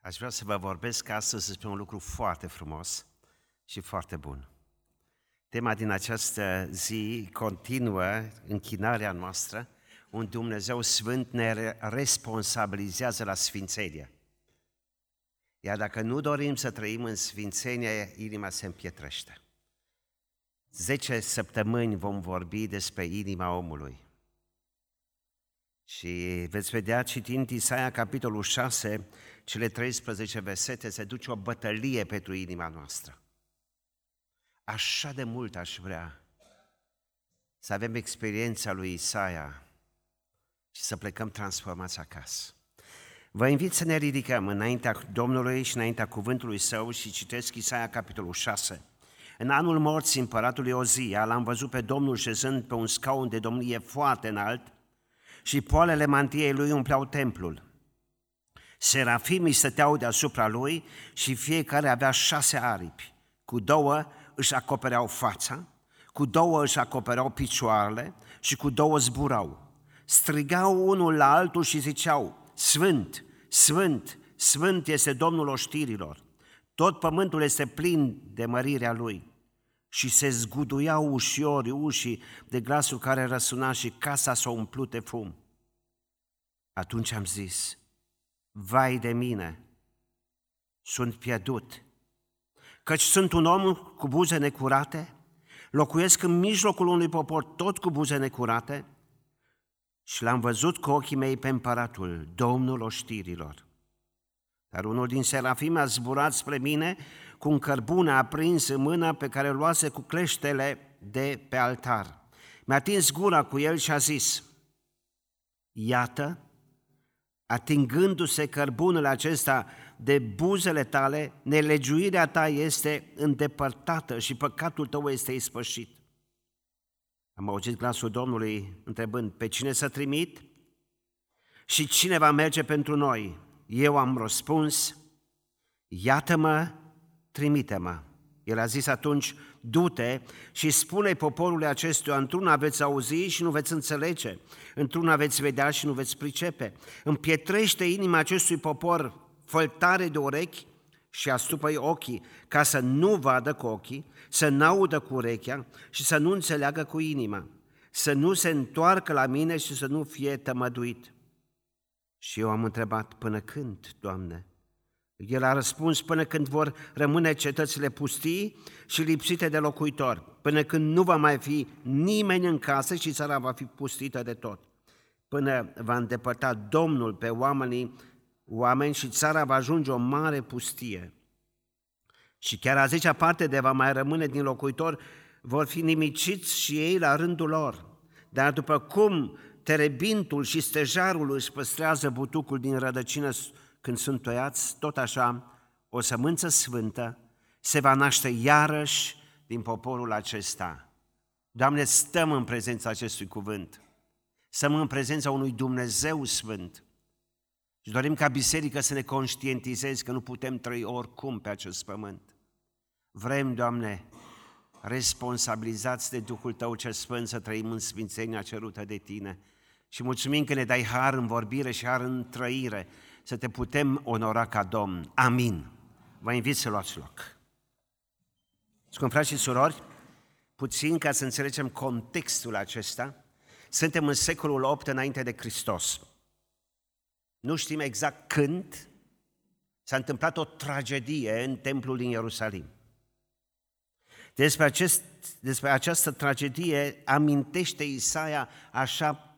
Aș vrea să vă vorbesc astăzi despre un lucru foarte frumos și foarte bun. Tema din această zi continuă închinarea noastră, un Dumnezeu Sfânt ne responsabilizează la sfințenie. Iar dacă nu dorim să trăim în sfințenie, inima se împietrește. Zece săptămâni vom vorbi despre inima omului. Și veți vedea, citind Isaia, capitolul 6, cele 13 versete, se duce o bătălie pentru inima noastră. Așa de mult aș vrea să avem experiența lui Isaia și să plecăm transformați acasă. Vă invit să ne ridicăm înaintea Domnului și înaintea cuvântului Său și citesc Isaia capitolul 6. În anul morții împăratului Ozia l-am văzut pe Domnul șezând pe un scaun de domnie foarte înalt și poalele mantiei lui umpleau templul. Serafimii stăteau deasupra lui și fiecare avea șase aripi. Cu două își acopereau fața, cu două își acopereau picioarele și cu două zburau. Strigau unul la altul și ziceau, Sfânt, Sfânt, Sfânt este Domnul oștirilor. Tot pământul este plin de mărirea Lui. Și se zguduiau ușiori ușii de glasul care răsuna și casa s-a umplut de fum. Atunci am zis, vai de mine, sunt pierdut, căci sunt un om cu buze necurate, locuiesc în mijlocul unui popor tot cu buze necurate și l-am văzut cu ochii mei pe împăratul, Domnul oștirilor. Dar unul din serafim a zburat spre mine cu un cărbune aprins în mână pe care îl luase cu cleștele de pe altar. Mi-a atins gura cu el și a zis, Iată, atingându-se cărbunele acesta de buzele tale, nelegiuirea ta este îndepărtată și păcatul tău este ispășit. Am auzit glasul Domnului întrebând, pe cine să trimit și cine va merge pentru noi? Eu am răspuns, iată-mă, trimite-mă. El a zis atunci, du-te și spune poporului acestuia, într-una veți auzi și nu veți înțelege, într-una veți vedea și nu veți pricepe. Împietrește inima acestui popor făltare de urechi și astupă ochii, ca să nu vadă cu ochii, să n-audă cu urechea și să nu înțeleagă cu inima, să nu se întoarcă la mine și să nu fie tămăduit. Și eu am întrebat, până când, Doamne? El a răspuns până când vor rămâne cetățile pustii și lipsite de locuitori, până când nu va mai fi nimeni în casă și țara va fi pustită de tot, până va îndepărta Domnul pe oamenii, oameni și țara va ajunge o mare pustie. Și chiar a zecea parte de va mai rămâne din locuitori vor fi nimiciți și ei la rândul lor. Dar după cum terebintul și stejarul își păstrează butucul din rădăcină când sunt tăiați, tot așa, o sămânță sfântă se va naște iarăși din poporul acesta. Doamne, stăm în prezența acestui cuvânt. Stăm în prezența unui Dumnezeu sfânt. Și dorim ca biserică să ne conștientizezi că nu putem trăi oricum pe acest pământ. Vrem, Doamne, responsabilizați de Duhul Tău cel Sfânt să trăim în sfințenia cerută de Tine. Și mulțumim că ne dai har în vorbire și har în trăire, să te putem onora ca Domn. Amin. Vă invit să luați loc. Scump frați și surori, puțin ca să înțelegem contextul acesta, suntem în secolul 8 înainte de Hristos. Nu știm exact când s-a întâmplat o tragedie în templul din Ierusalim. Despre, acest, despre această tragedie amintește Isaia așa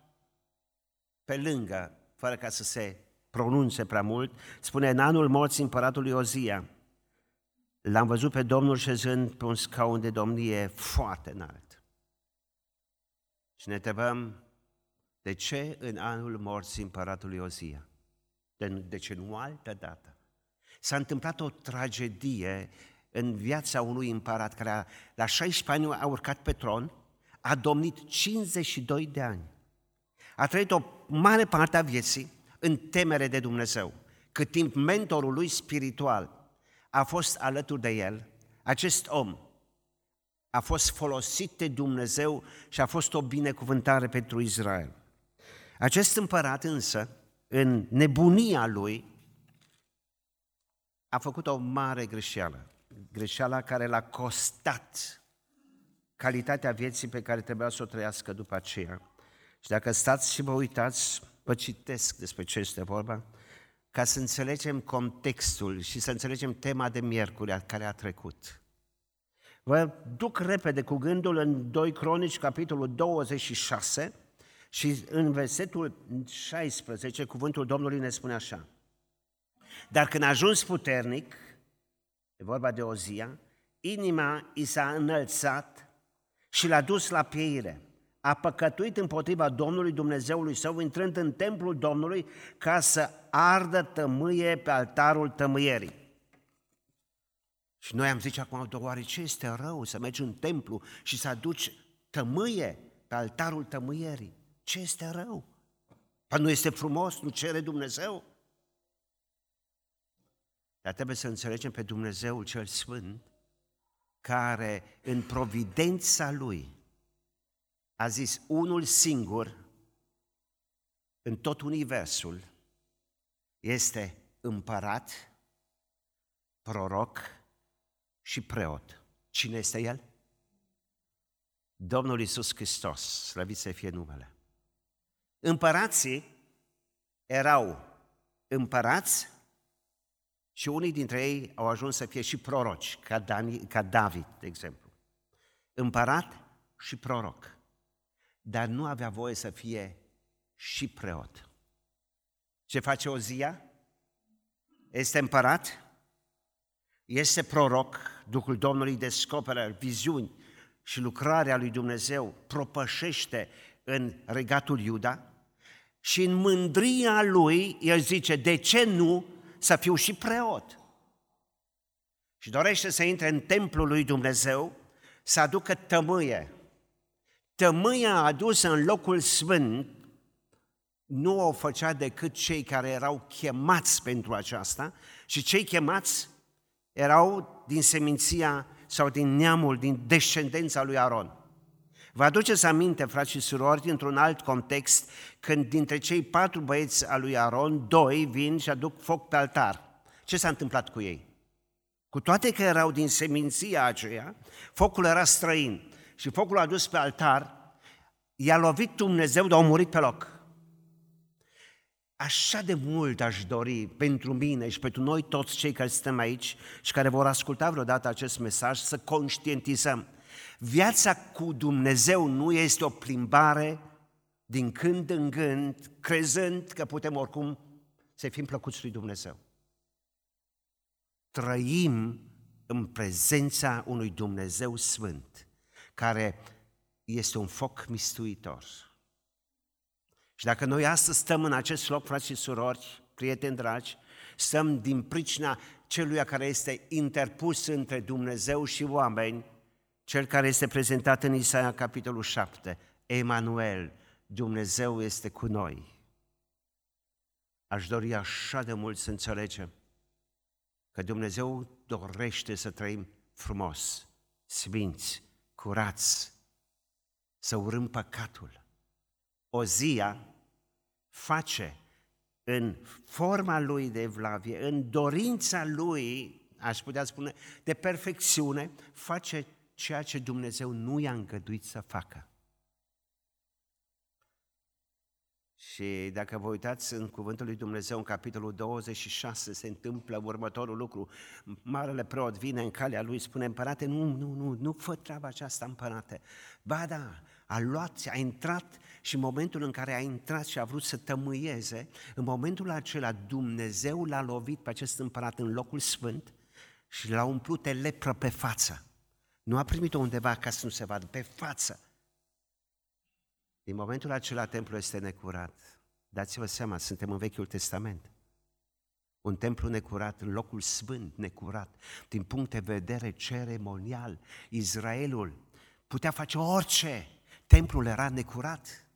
pe lângă, fără ca să se pronunțe prea mult, spune în anul morții împăratului Ozia, l-am văzut pe Domnul șezând pe un scaun de domnie foarte înalt. Și ne întrebăm, de ce în anul morții împăratului Ozia? De, de ce nu altă dată? S-a întâmplat o tragedie în viața unui împărat care a, la 16 ani a urcat pe tron, a domnit 52 de ani. A trăit o mare parte a vieții în temere de Dumnezeu. Cât timp mentorul lui spiritual a fost alături de el, acest om a fost folosit de Dumnezeu și a fost o binecuvântare pentru Israel. Acest împărat însă, în nebunia lui, a făcut o mare greșeală. Greșeala care l-a costat calitatea vieții pe care trebuia să o trăiască după aceea. Și dacă stați și vă uitați, vă citesc despre ce este vorba, ca să înțelegem contextul și să înțelegem tema de miercuri care a trecut. Vă duc repede cu gândul în 2 Cronici, capitolul 26, și în versetul 16, cuvântul Domnului ne spune așa. Dar când a ajuns puternic, e vorba de Ozia, inima i s-a înălțat și l-a dus la pieire. A păcătuit împotriva Domnului Dumnezeului său, intrând în templul Domnului ca să ardă tămâie pe altarul tămâierii. Și noi am zice acum, oare ce este rău să mergi în templu și să aduci tămâie pe altarul tămâierii? Ce este rău? Păi nu este frumos, nu cere Dumnezeu? Dar trebuie să înțelegem pe Dumnezeu cel Sfânt, care în providența Lui a zis unul singur în tot universul este împărat, proroc și preot. Cine este El? Domnul Isus Hristos, slăvit să fie numele. Împărații erau împărați și unii dintre ei au ajuns să fie și proroci, ca, Dani, ca David, de exemplu. Împărat și proroc. Dar nu avea voie să fie și preot. Ce face Ozia? Este împărat, este proroc, Duhul Domnului descoperă viziuni și lucrarea lui Dumnezeu propășește în regatul Iuda și în mândria lui el zice, de ce nu să fiu și preot. Și dorește să intre în templul lui Dumnezeu, să aducă tămâie. Tămâia adusă în locul sfânt nu o făcea decât cei care erau chemați pentru aceasta și cei chemați erau din seminția sau din neamul, din descendența lui Aron. Vă aduceți aminte, frați și surori, într-un alt context, când dintre cei patru băieți al lui Aron, doi vin și aduc foc pe altar. Ce s-a întâmplat cu ei? Cu toate că erau din seminția aceea, focul era străin și focul a dus pe altar, i-a lovit Dumnezeu, dar au murit pe loc. Așa de mult aș dori pentru mine și pentru noi toți cei care suntem aici și care vor asculta vreodată acest mesaj să conștientizăm Viața cu Dumnezeu nu este o plimbare din când în când, crezând că putem oricum să fim plăcuți lui Dumnezeu. Trăim în prezența unui Dumnezeu Sfânt, care este un foc mistuitor. Și dacă noi astăzi stăm în acest loc, frați și surori, prieteni dragi, stăm din pricina celui care este interpus între Dumnezeu și oameni, cel care este prezentat în Isaia capitolul 7, Emanuel, Dumnezeu este cu noi. Aș dori așa de mult să înțelegem că Dumnezeu dorește să trăim frumos, sfinți, curați, să urâm păcatul. Ozia face în forma lui de evlavie, în dorința lui, aș putea spune, de perfecțiune, face ceea ce Dumnezeu nu i-a îngăduit să facă. Și dacă vă uitați în Cuvântul lui Dumnezeu, în capitolul 26, se întâmplă următorul lucru. Marele preot vine în calea lui, spune, împărate, nu, nu, nu, nu fă treaba aceasta, împărate. Ba da, a luat, a intrat și în momentul în care a intrat și a vrut să tămâieze, în momentul acela Dumnezeu l-a lovit pe acest împărat în locul sfânt și l-a umplut de lepră pe față. Nu a primit-o undeva ca să nu se vadă, pe față. Din momentul acela templu este necurat. Dați-vă seama, suntem în Vechiul Testament. Un templu necurat, în locul sfânt necurat, din punct de vedere ceremonial. Israelul putea face orice, templul era necurat.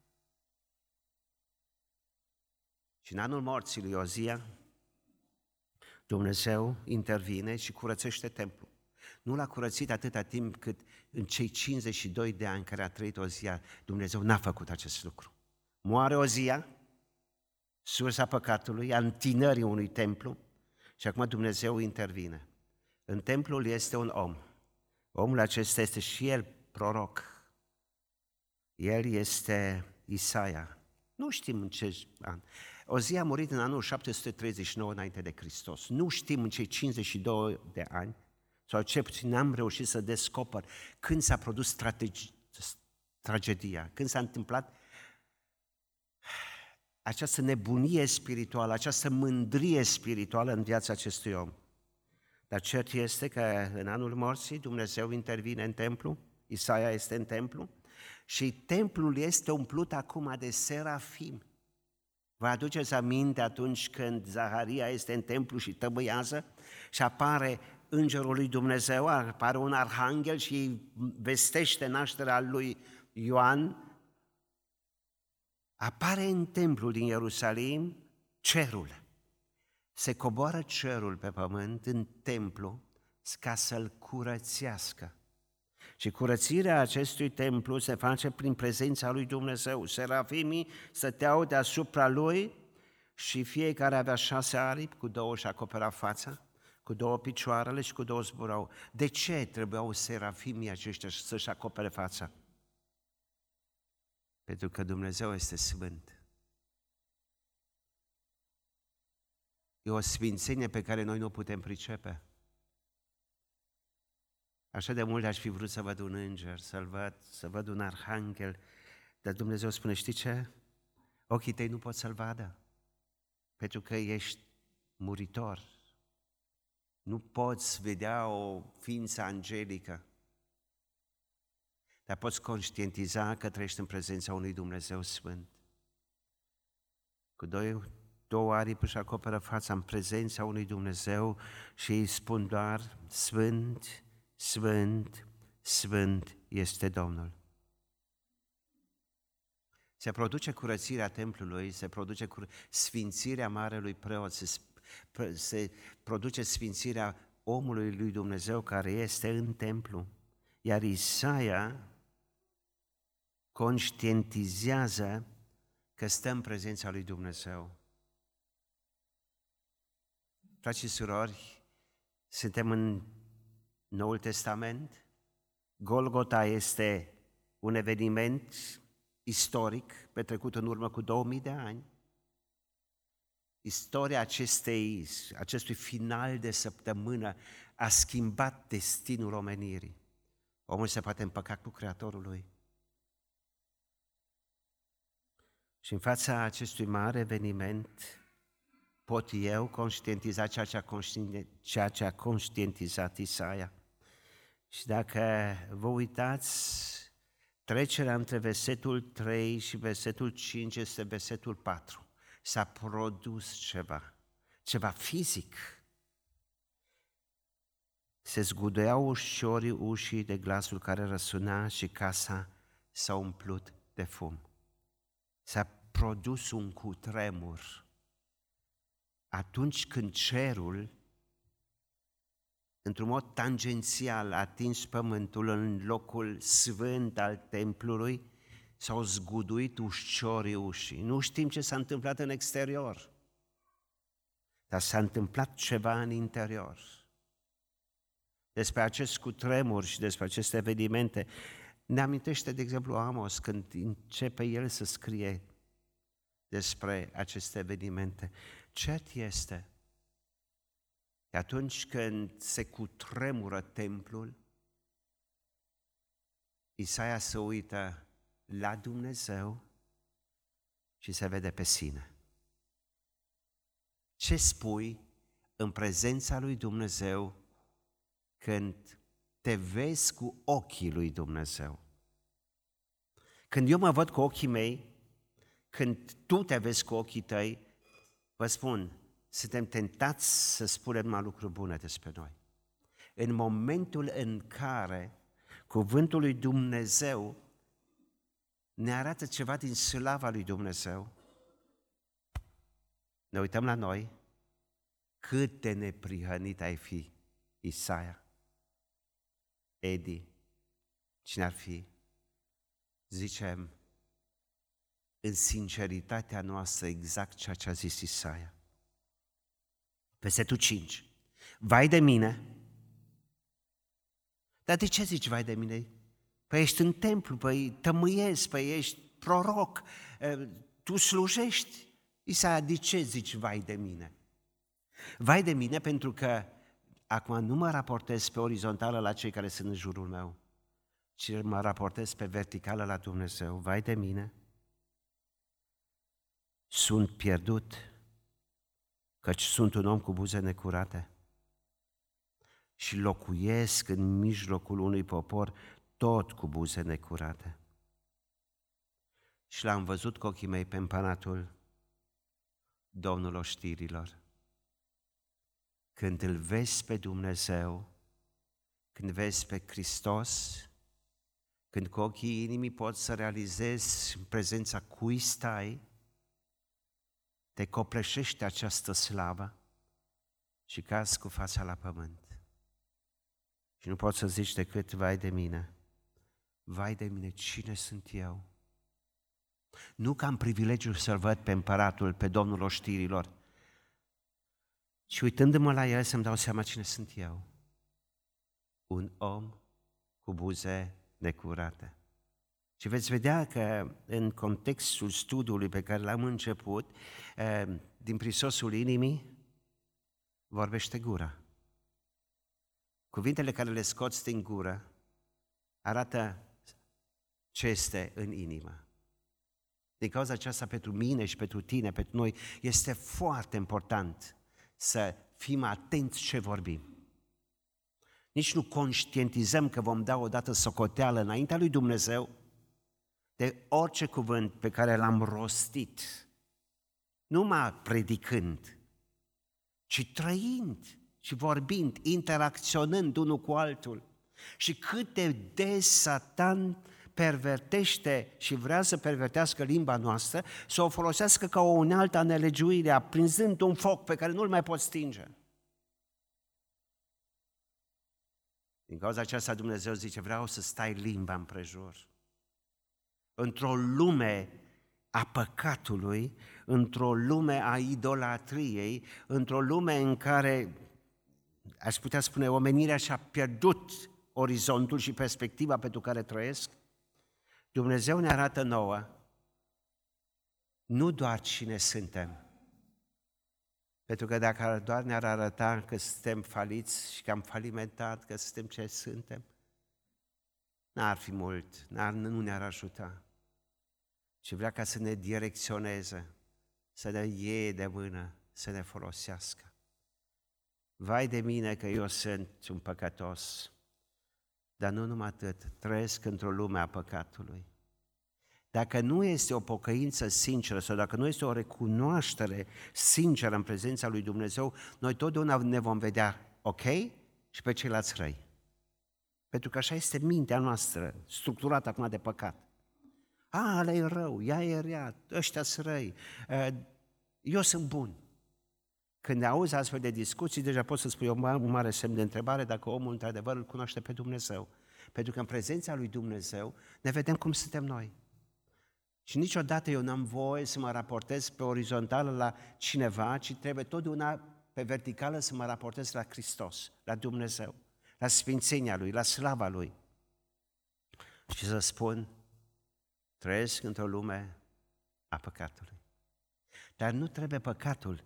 Și în anul morții lui Ozia, Dumnezeu intervine și curățește templul. Nu l-a curățit atâta timp cât în cei 52 de ani care a trăit Ozia, Dumnezeu n-a făcut acest lucru. Moare Ozia, sursa păcatului, a întinării unui templu, Și acum Dumnezeu intervine. În templul este un om. Omul acesta este și el proroc. El este Isaia. Nu știm în ce an. O zi a murit în anul 739 înainte de Hristos. Nu știm în cei 52 de ani, sau ce puțin n-am reușit să descoper când s-a produs strategi, tragedia, când s-a întâmplat această nebunie spirituală, această mândrie spirituală în viața acestui om. Dar cert este că în anul morții Dumnezeu intervine în templu, Isaia este în templu și templul este umplut acum de serafim. Vă aduceți aminte atunci când Zaharia este în templu și tăbăiază și apare îngerul lui Dumnezeu, apare un arhanghel și vestește nașterea lui Ioan, apare în templul din Ierusalim cerul. Se coboară cerul pe pământ în templu ca să-l curățească. Și curățirea acestui templu se face prin prezența lui Dumnezeu. Serafimii stăteau deasupra lui și fiecare avea șase aripi, cu două și acopera fața, cu două picioarele și cu două zburau. De ce trebuiau serafimii aceștia să-și acopere fața? Pentru că Dumnezeu este sfânt. E o sfințenie pe care noi nu putem pricepe. Așa de mult aș fi vrut să văd un înger, să-l văd, să văd un arhanghel, dar Dumnezeu spune, știi ce? Ochii tăi nu pot să-l vadă, pentru că ești muritor. Nu poți vedea o ființă angelică, dar poți conștientiza că trăiești în prezența unui Dumnezeu Sfânt. Cu doi, două aripi își acoperă fața în prezența unui Dumnezeu și îi spun doar, Sfânt, Sfânt, Sfânt este Domnul. Se produce curățirea templului, se produce cur- sfințirea Marelui Preot, se, se produce sfințirea omului lui Dumnezeu care este în templu. Iar Isaia conștientizează că stă în prezența lui Dumnezeu. Frați și surori, suntem în Noul Testament. Golgota este un eveniment istoric petrecut în urmă cu 2000 de ani. Istoria acestei, acestui final de săptămână a schimbat destinul omenirii. Omul se poate împăca cu Creatorul lui. Și în fața acestui mare eveniment, pot eu conștientiza ceea ce a, ceea ce a conștientizat Isaia. Și dacă vă uitați, trecerea între versetul 3 și versetul 5 este versetul 4. S-a produs ceva, ceva fizic. Se zguduiau ușorii ușii de glasul care răsuna și casa s-a umplut de fum. S-a produs un cutremur atunci când cerul, într-un mod tangențial, a atins pământul în locul sfânt al templului, s-au zguduit ușorii ușii. Nu știm ce s-a întâmplat în exterior, dar s-a întâmplat ceva în interior. Despre acest cutremur și despre aceste evenimente ne amintește, de exemplu, Amos când începe el să scrie despre aceste evenimente. Cert este că atunci când se cutremură templul, Isaia se uită la Dumnezeu și se vede pe sine. Ce spui în prezența lui Dumnezeu când te vezi cu ochii lui Dumnezeu? Când eu mă văd cu ochii mei, când tu te vezi cu ochii tăi, Vă spun, suntem tentați să spunem numai lucruri bune despre noi. În momentul în care cuvântul lui Dumnezeu ne arată ceva din slava lui Dumnezeu, ne uităm la noi, cât de neprihănit ai fi, Isaia, Edi, cine ar fi, zicem, în sinceritatea noastră exact ceea ce a zis Isaia. Versetul 5. Vai de mine! Dar de ce zici vai de mine? Păi ești în templu, păi tămâiezi, păi ești proroc, tu slujești. Isaia, de ce zici vai de mine? Vai de mine pentru că acum nu mă raportez pe orizontală la cei care sunt în jurul meu, ci mă raportez pe verticală la Dumnezeu. Vai de mine! Sunt pierdut, căci sunt un om cu buze necurate și locuiesc în mijlocul unui popor tot cu buze necurate. Și l-am văzut cu ochii mei pe împăratul Domnul oștirilor. Când îl vezi pe Dumnezeu, când vezi pe Hristos, când cu ochii inimii poți să realizezi în prezența cui stai, te copleșește această slavă și cazi cu fața la pământ. Și nu poți să zici decât, vai de mine, vai de mine, cine sunt eu? Nu că am privilegiul să-L văd pe împăratul, pe Domnul oștirilor, și uitându-mă la el să-mi dau seama cine sunt eu. Un om cu buze necurate. Și veți vedea că în contextul studiului pe care l-am început, eh, din prisosul inimii, vorbește gura. Cuvintele care le scoți din gură arată ce este în inimă. Din cauza aceasta, pentru mine și pentru tine, pentru noi, este foarte important să fim atenți ce vorbim. Nici nu conștientizăm că vom da odată socoteală înaintea lui Dumnezeu de orice cuvânt pe care l-am rostit, numai predicând, ci trăind și vorbind, interacționând unul cu altul. Și cât de des Satan pervertește și vrea să pervertească limba noastră, să o folosească ca o unealtă a nelegiuirii, aprinzând un foc pe care nu-l mai poți stinge. Din cauza aceasta Dumnezeu zice, vreau să stai limba împrejur. Într-o lume a păcatului, într-o lume a idolatriei, într-o lume în care, aș putea spune, omenirea și-a pierdut orizontul și perspectiva pentru care trăiesc, Dumnezeu ne arată nouă nu doar cine suntem, pentru că dacă doar ne-ar arăta că suntem faliți și că am falimentat, că suntem ce suntem, n-ar fi mult, n-ar, nu ne-ar ajuta. Și vrea ca să ne direcționeze, să ne iei de mână, să ne folosească. Vai de mine că eu sunt un păcătos, dar nu numai atât, trăiesc într-o lume a păcatului. Dacă nu este o pocăință sinceră sau dacă nu este o recunoaștere sinceră în prezența lui Dumnezeu, noi totdeauna ne vom vedea ok și pe ceilalți răi. Pentru că așa este mintea noastră, structurată acum de păcat. A, ăla e rău, ea e rea, ăștia sunt răi, eu sunt bun. Când ne auzi astfel de discuții, deja poți să spui un mare semn de întrebare dacă omul într-adevăr îl cunoaște pe Dumnezeu. Pentru că în prezența lui Dumnezeu ne vedem cum suntem noi. Și niciodată eu n-am voie să mă raportez pe orizontală la cineva, ci trebuie totdeauna pe verticală să mă raportez la Hristos, la Dumnezeu, la sfințenia Lui, la slava Lui. Și să spun, trăiesc într-o lume a păcatului. Dar nu trebuie păcatul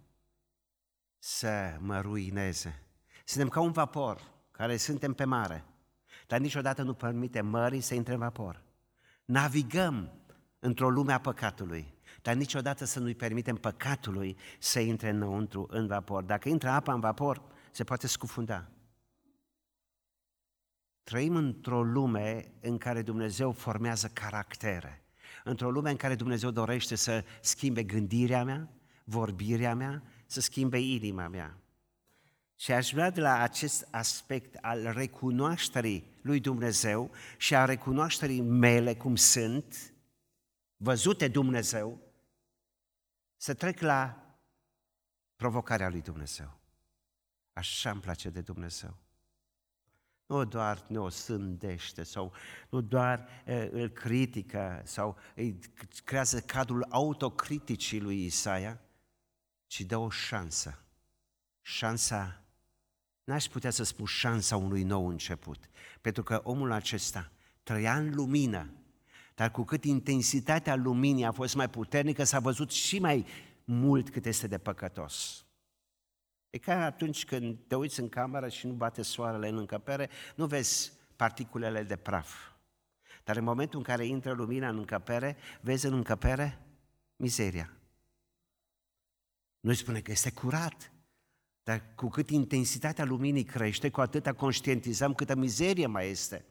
să mă ruineze. Suntem ca un vapor care suntem pe mare, dar niciodată nu permite mării să intre în vapor. Navigăm într-o lume a păcatului, dar niciodată să nu-i permitem păcatului să intre înăuntru în vapor. Dacă intră apa în vapor, se poate scufunda. Trăim într-o lume în care Dumnezeu formează caractere, într-o lume în care Dumnezeu dorește să schimbe gândirea mea, vorbirea mea, să schimbe inima mea. Și aș vrea de la acest aspect al recunoașterii lui Dumnezeu și a recunoașterii mele cum sunt, văzute Dumnezeu, să trec la provocarea lui Dumnezeu. Așa îmi place de Dumnezeu. Nu doar ne o sândește sau nu doar e, îl critică sau îi creează cadrul autocriticii lui Isaia, ci dă o șansă. șansa, n-aș putea să spun șansa unui nou început, pentru că omul acesta trăia în lumină, dar cu cât intensitatea luminii a fost mai puternică, s-a văzut și mai mult cât este de păcătos. E ca atunci când te uiți în cameră și nu bate soarele în încăpere, nu vezi particulele de praf. Dar în momentul în care intră lumina în încăpere, vezi în încăpere mizeria. Noi spune că este curat, dar cu cât intensitatea luminii crește, cu atâta conștientizăm câtă mizerie mai este.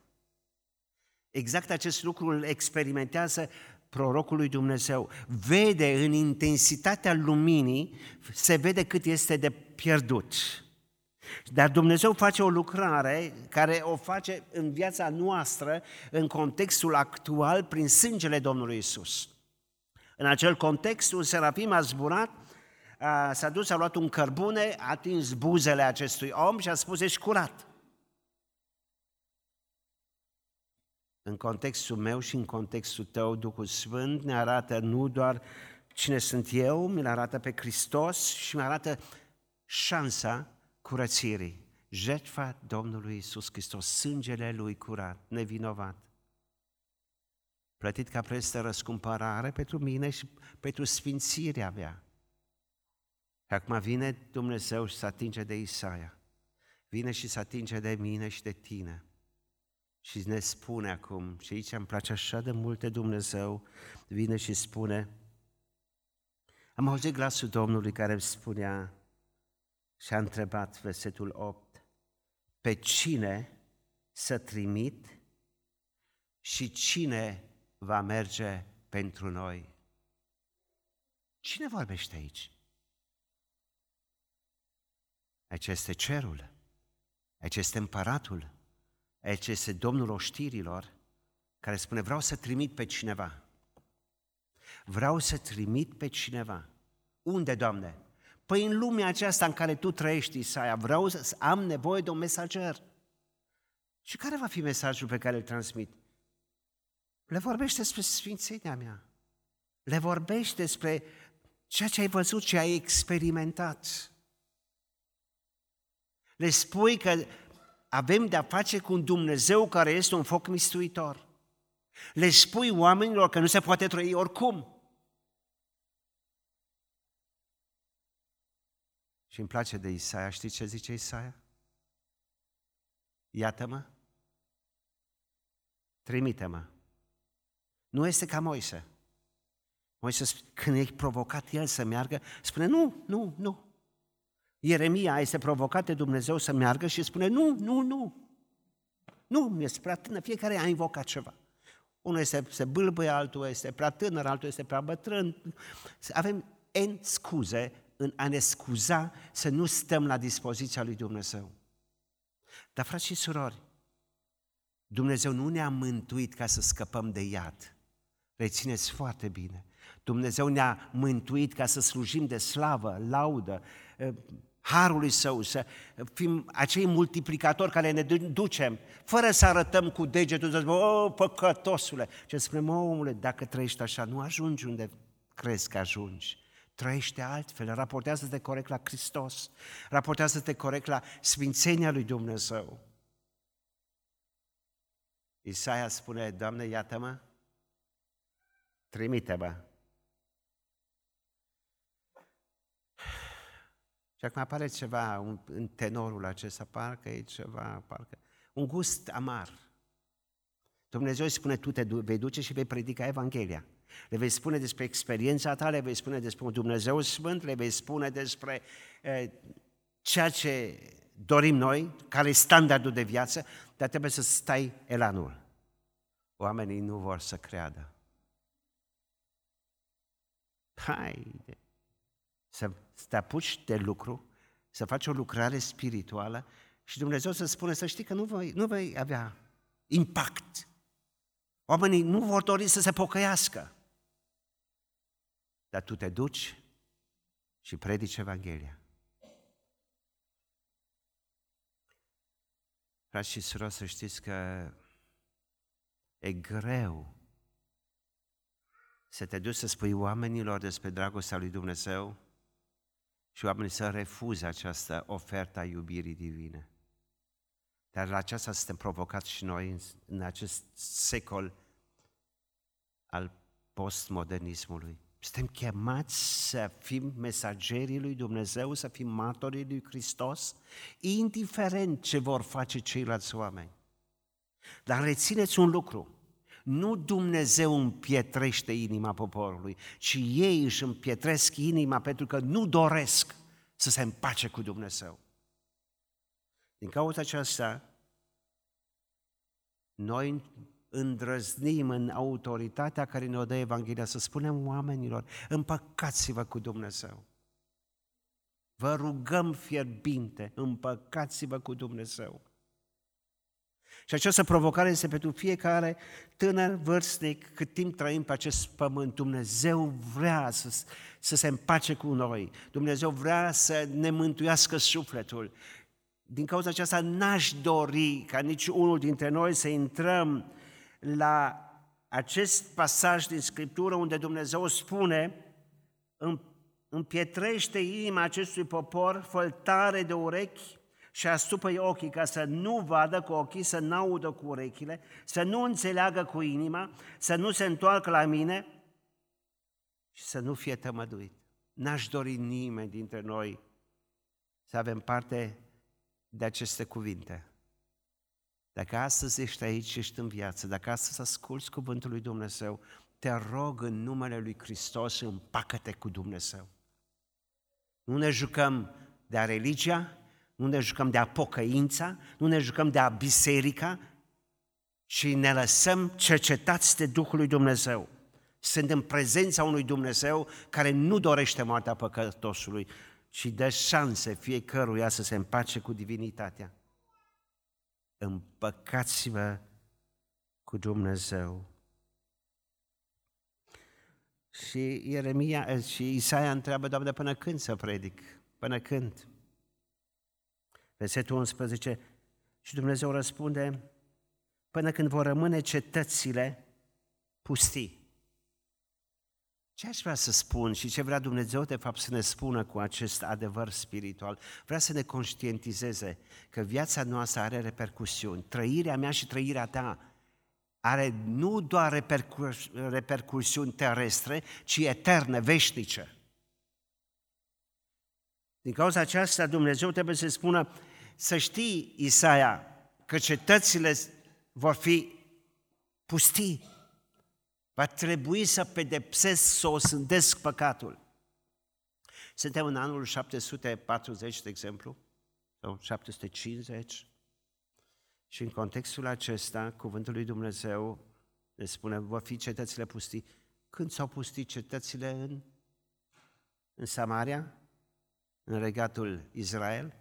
Exact acest lucru îl experimentează prorocul lui Dumnezeu. Vede în intensitatea luminii, se vede cât este de pierdut. Dar Dumnezeu face o lucrare care o face în viața noastră, în contextul actual, prin sângele Domnului Isus. În acel context, un serafim a zburat, s-a dus, a luat un cărbune, a atins buzele acestui om și a spus, ești curat. În contextul meu și în contextul tău, Duhul Sfânt ne arată nu doar cine sunt eu, mi arată pe Hristos și mi arată șansa curățirii. Jertfa Domnului Isus Hristos, sângele Lui curat, nevinovat. Plătit ca preț de răscumpărare pentru mine și pentru sfințirea mea. Și acum vine Dumnezeu și se atinge de Isaia. Vine și se atinge de mine și de tine. Și ne spune acum, și aici îmi place așa de mult de Dumnezeu, vine și spune, am auzit glasul Domnului care îmi spunea, și a întrebat versetul 8, pe cine să trimit și cine va merge pentru noi? Cine vorbește aici? Aici este cerul, aici este împăratul, aici este Domnul oștirilor, care spune, vreau să trimit pe cineva. Vreau să trimit pe cineva. Unde, Doamne? Păi în lumea aceasta în care tu trăiești, Isaia, vreau să am nevoie de un mesager. Și care va fi mesajul pe care îl transmit? Le vorbește despre sfințenia mea. Le vorbește despre ceea ce ai văzut, ce ai experimentat. Le spui că avem de-a face cu un Dumnezeu care este un foc mistuitor. Le spui oamenilor că nu se poate trăi oricum. Și îmi place de Isaia. Știți ce zice Isaia? Iată-mă, trimite-mă. Nu este ca Moise. Moise, când e provocat el să meargă, spune nu, nu, nu. Ieremia este provocat de Dumnezeu să meargă și spune nu, nu, nu. Nu, mi este prea tânăr, fiecare a invocat ceva. Unul este, se bâlbâie, altul este prea tânăr, altul este prea bătrân. Avem N scuze în a ne scuza să nu stăm la dispoziția lui Dumnezeu. Dar, frați și surori, Dumnezeu nu ne-a mântuit ca să scăpăm de iad. Rețineți foarte bine. Dumnezeu ne-a mântuit ca să slujim de slavă, laudă, eh, harului său, să fim acei multiplicatori care ne ducem, fără să arătăm cu degetul, să spunem, oh, păcătosule. Ce spunem, omule, dacă trăiești așa, nu ajungi unde crezi că ajungi trăiește altfel, raportează-te corect la Hristos, raportează-te corect la sfințenia lui Dumnezeu. Isaia spune, Doamne, iată-mă, trimite-mă. Și acum apare ceva un, în tenorul acesta, parcă e ceva, parcă, un gust amar. Dumnezeu îi spune, tu te vei duce și vei predica Evanghelia. Le vei spune despre experiența ta, le vei spune despre un Dumnezeu Sfânt, le vei spune despre eh, ceea ce dorim noi, care e standardul de viață, dar trebuie să stai elanul. Oamenii nu vor să creadă. Haide! Să te apuci de lucru, să faci o lucrare spirituală și Dumnezeu să spună să știi că nu vei, nu vei avea impact. Oamenii nu vor dori să se pocăiască. Dar tu te duci și predici Evanghelia. Frați și surori, să știți că e greu să te duci să spui oamenilor despre dragostea lui Dumnezeu și oamenii să refuze această ofertă a iubirii divine. Dar la aceasta suntem provocați și noi în, în acest secol al postmodernismului. Suntem chemați să fim mesagerii lui Dumnezeu, să fim martorii lui Hristos, indiferent ce vor face ceilalți oameni. Dar rețineți un lucru, nu Dumnezeu împietrește inima poporului, ci ei își împietresc inima pentru că nu doresc să se împace cu Dumnezeu. Din cauza aceasta, noi îndrăznim în autoritatea care ne-o dă Evanghelia să spunem oamenilor, împăcați-vă cu Dumnezeu. Vă rugăm fierbinte, împăcați-vă cu Dumnezeu. Și această provocare este pentru fiecare tânăr vârstnic, cât timp trăim pe acest pământ. Dumnezeu vrea să, să se împace cu noi. Dumnezeu vrea să ne mântuiască sufletul. Din cauza aceasta n-aș dori ca nici unul dintre noi să intrăm la acest pasaj din Scriptură unde Dumnezeu spune împietrește inima acestui popor, făltare de urechi și astupă ochii ca să nu vadă cu ochii, să n-audă cu urechile, să nu înțeleagă cu inima, să nu se întoarcă la mine și să nu fie tămăduit. N-aș dori nimeni dintre noi să avem parte de aceste cuvinte. Dacă astăzi ești aici și ești în viață, dacă astăzi asculți cuvântul lui Dumnezeu, te rog în numele lui Hristos, împacă-te cu Dumnezeu. Nu ne jucăm de-a religia, nu ne jucăm de-a pocăința, nu ne jucăm de-a biserica, ci ne lăsăm cercetați de Duhul lui Dumnezeu. Sunt în prezența unui Dumnezeu care nu dorește moartea păcătosului, ci dă șanse fiecăruia să se împace cu divinitatea împăcați-vă cu Dumnezeu. Și Ieremia eh, și Isaia întreabă, Doamne, până când să predic? Până când? Versetul 11. Și Dumnezeu răspunde, până când vor rămâne cetățile pustii. Ce aș vrea să spun și ce vrea Dumnezeu de fapt să ne spună cu acest adevăr spiritual? Vrea să ne conștientizeze că viața noastră are repercusiuni. Trăirea mea și trăirea ta are nu doar repercurs, repercursiuni terestre, ci eterne, veșnice. Din cauza aceasta Dumnezeu trebuie să spună, să știi, Isaia, că cetățile vor fi pustii. Va trebui să pedepsesc, să o sândesc păcatul. Suntem în anul 740, de exemplu, sau 750, și în contextul acesta, cuvântul lui Dumnezeu ne spune, vor fi cetățile pustii. Când s-au pustit cetățile în, în Samaria, în regatul Israel?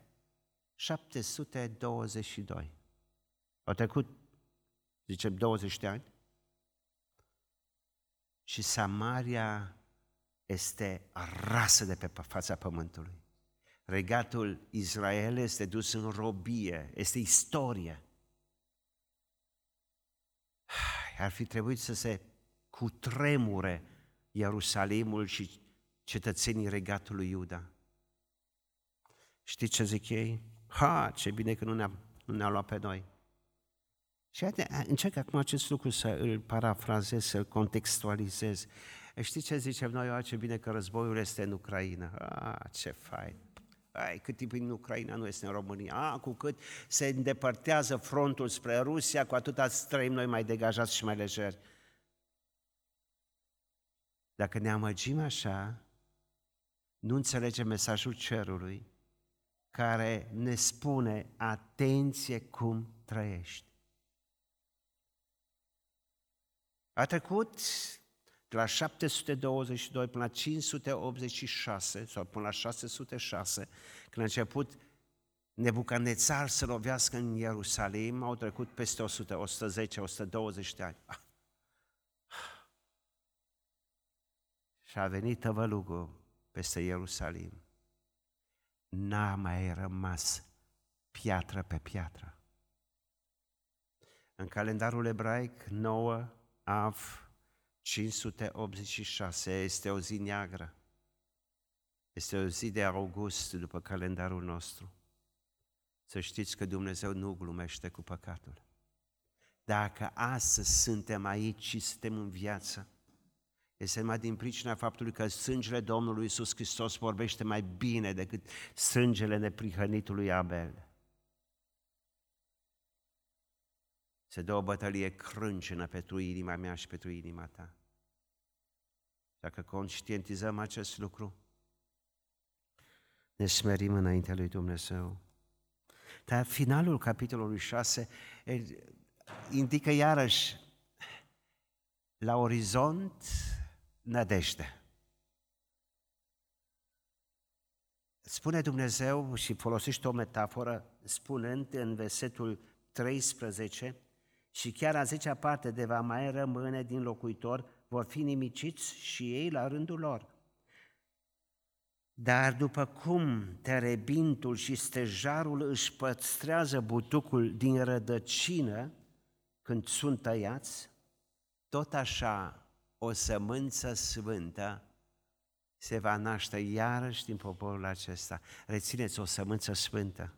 722. Au trecut, zicem, 20 de ani și Samaria este rasă de pe fața pământului. Regatul Israel este dus în robie, este istorie. Ar fi trebuit să se cutremure Ierusalimul și cetățenii regatului Iuda. Știți ce zic ei? Ha, ce bine că nu ne-a, nu ne-a luat pe noi. Și încerc acum acest lucru să îl parafrazez, să-l contextualizez. Știți ce zicem noi? A, ce bine că războiul este în Ucraina. A, ce fain. Ai, cât timp în Ucraina nu este în România. A, cu cât se îndepărtează frontul spre Rusia, cu atâta trăim noi mai degajați și mai lejeri. Dacă ne amăgim așa, nu înțelegem mesajul cerului care ne spune atenție cum trăiești. A trecut de la 722 până la 586 sau până la 606, când a început Nebucanețar să lovească în Ierusalim, au trecut peste 100, 110, 120 de ani. Și a venit tăvălugul peste Ierusalim. N-a mai rămas piatră pe piatră. În calendarul ebraic, 9 Av 586 este o zi neagră. Este o zi de august după calendarul nostru. Să știți că Dumnezeu nu glumește cu păcatul. Dacă astăzi suntem aici și suntem în viață, este numai din pricina faptului că sângele Domnului Isus Hristos vorbește mai bine decât sângele neprihănitului Abel. Se dă o bătălie crâncenă pentru inima mea și pentru inima ta. Dacă conștientizăm acest lucru, ne smerim înaintea lui Dumnezeu. Dar finalul capitolului 6 indică iarăși la orizont nădejde. Spune Dumnezeu și folosește o metaforă spunând în versetul 13 și chiar a zecea parte de va mai rămâne din locuitor vor fi nimiciți și ei la rândul lor. Dar după cum terebintul și stejarul își păstrează butucul din rădăcină când sunt tăiați, tot așa o sămânță sfântă se va naște iarăși din poporul acesta. Rețineți o sămânță sfântă.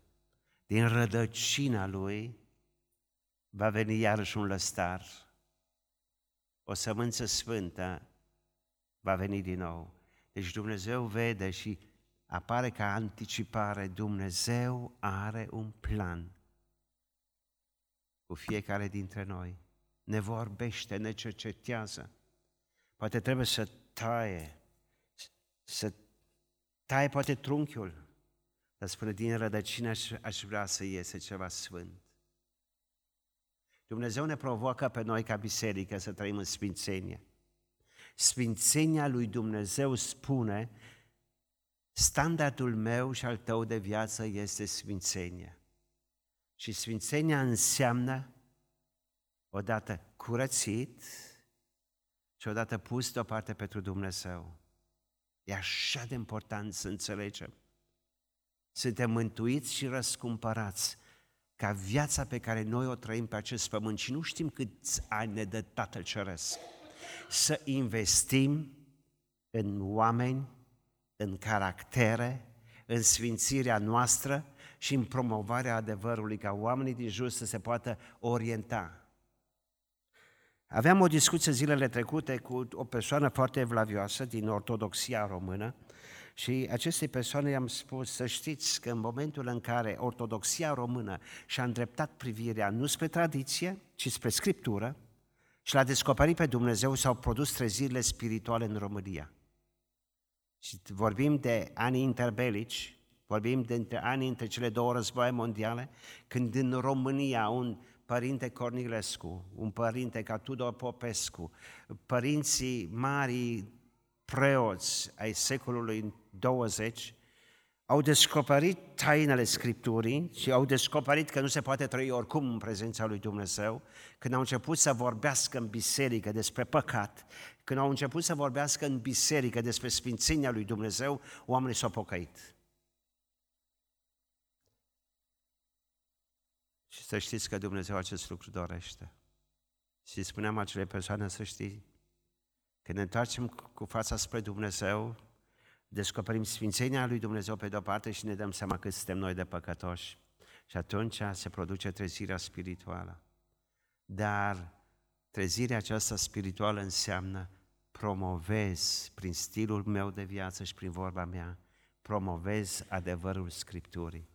Din rădăcina lui va veni iarăși un lăstar. O sămânță sfântă va veni din nou. Deci Dumnezeu vede și apare ca anticipare. Dumnezeu are un plan cu fiecare dintre noi. Ne vorbește, ne cercetează. Poate trebuie să taie, să taie poate trunchiul, dar spune, din rădăcină aș, aș vrea să iese ceva sfânt. Dumnezeu ne provoacă pe noi ca biserică să trăim în sfințenie. Sfințenia lui Dumnezeu spune, standardul meu și al tău de viață este sfințenia. Și sfințenia înseamnă odată curățit și odată pus deoparte pentru Dumnezeu. E așa de important să înțelegem. Suntem mântuiți și răscumpărați ca viața pe care noi o trăim pe acest pământ și nu știm câți ani ne dă Tatăl Ceresc. Să investim în oameni, în caractere, în sfințirea noastră și în promovarea adevărului, ca oamenii din jur să se poată orienta. Aveam o discuție zilele trecute cu o persoană foarte evlavioasă din ortodoxia română și acestei persoane i-am spus să știți că în momentul în care ortodoxia română și-a îndreptat privirea nu spre tradiție, ci spre Scriptură și l-a descoperit pe Dumnezeu, s-au produs trezirile spirituale în România. Și vorbim de anii interbelici, vorbim de anii între cele două războaie mondiale, când în România un părinte Cornilescu, un părinte ca Tudor Popescu, părinții mari preoți ai secolului 20 au descoperit tainele Scripturii și au descoperit că nu se poate trăi oricum în prezența lui Dumnezeu, când au început să vorbească în biserică despre păcat, când au început să vorbească în biserică despre sfințenia lui Dumnezeu, oamenii s-au pocăit. Și să știți că Dumnezeu acest lucru dorește. Și spuneam acele persoane să știi, când ne întoarcem cu fața spre Dumnezeu, descoperim sfințenia lui Dumnezeu pe de-o parte și ne dăm seama că suntem noi de păcătoși. Și atunci se produce trezirea spirituală. Dar trezirea aceasta spirituală înseamnă promovez prin stilul meu de viață și prin vorba mea, promovez adevărul Scripturii.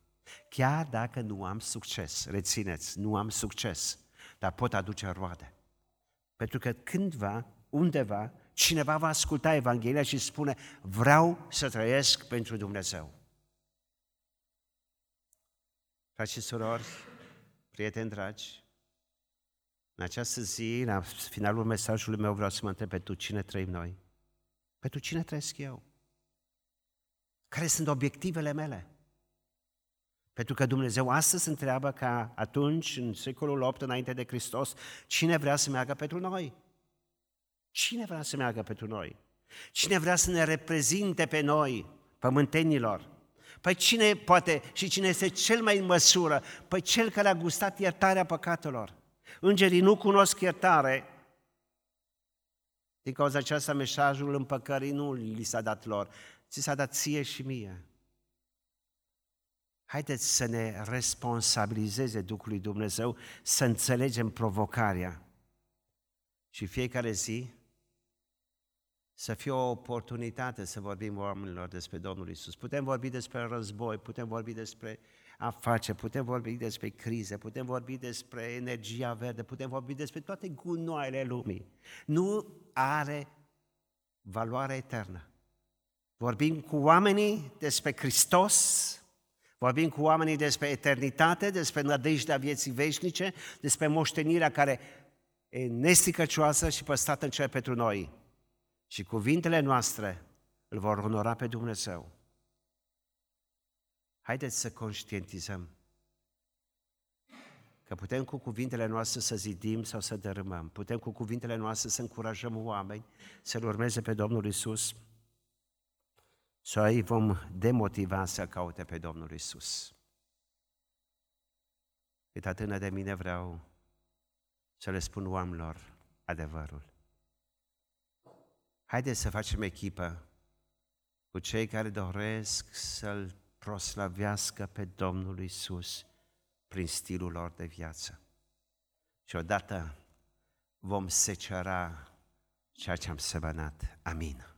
Chiar dacă nu am succes, rețineți, nu am succes, dar pot aduce roade. Pentru că cândva, undeva, cineva va asculta Evanghelia și spune, vreau să trăiesc pentru Dumnezeu. Frați și surori, prieteni dragi, în această zi, la finalul mesajului meu, vreau să mă întreb pentru cine trăim noi? Pentru cine trăiesc eu? Care sunt obiectivele mele? Pentru că Dumnezeu astăzi întreabă ca atunci, în secolul 8 înainte de Hristos, cine vrea să meargă pentru noi? Cine vrea să meargă pentru noi? Cine vrea să ne reprezinte pe noi, pământenilor? Păi cine poate și cine este cel mai în măsură? Păi cel care a gustat iertarea păcatelor. Îngerii nu cunosc iertare, din cauza aceasta mesajul împăcării nu li s-a dat lor, ți s-a dat ție și mie. Haideți să ne responsabilizeze Duhului Dumnezeu, să înțelegem provocarea. Și fiecare zi să fie o oportunitate să vorbim oamenilor despre Domnul Isus. Putem vorbi despre război, putem vorbi despre afaceri, putem vorbi despre crize, putem vorbi despre energia verde, putem vorbi despre toate gunoaiele lumii. Nu are valoare eternă. Vorbim cu oamenii despre Hristos, vorbim cu oamenii despre eternitate, despre nădejdea vieții veșnice, despre moștenirea care e nesticăcioasă și păstrată în cer pentru noi. Și cuvintele noastre îl vor onora pe Dumnezeu. Haideți să conștientizăm că putem cu cuvintele noastre să zidim sau să dărâmăm, putem cu cuvintele noastre să încurajăm oameni să-L urmeze pe Domnul Isus, sau îi vom demotiva să caute pe Domnul Isus. Cât atât de mine vreau să le spun oamenilor adevărul. Haideți să facem echipă cu cei care doresc să-L proslavească pe Domnul Isus prin stilul lor de viață. Și odată vom secera ceea ce am semănat. Amin.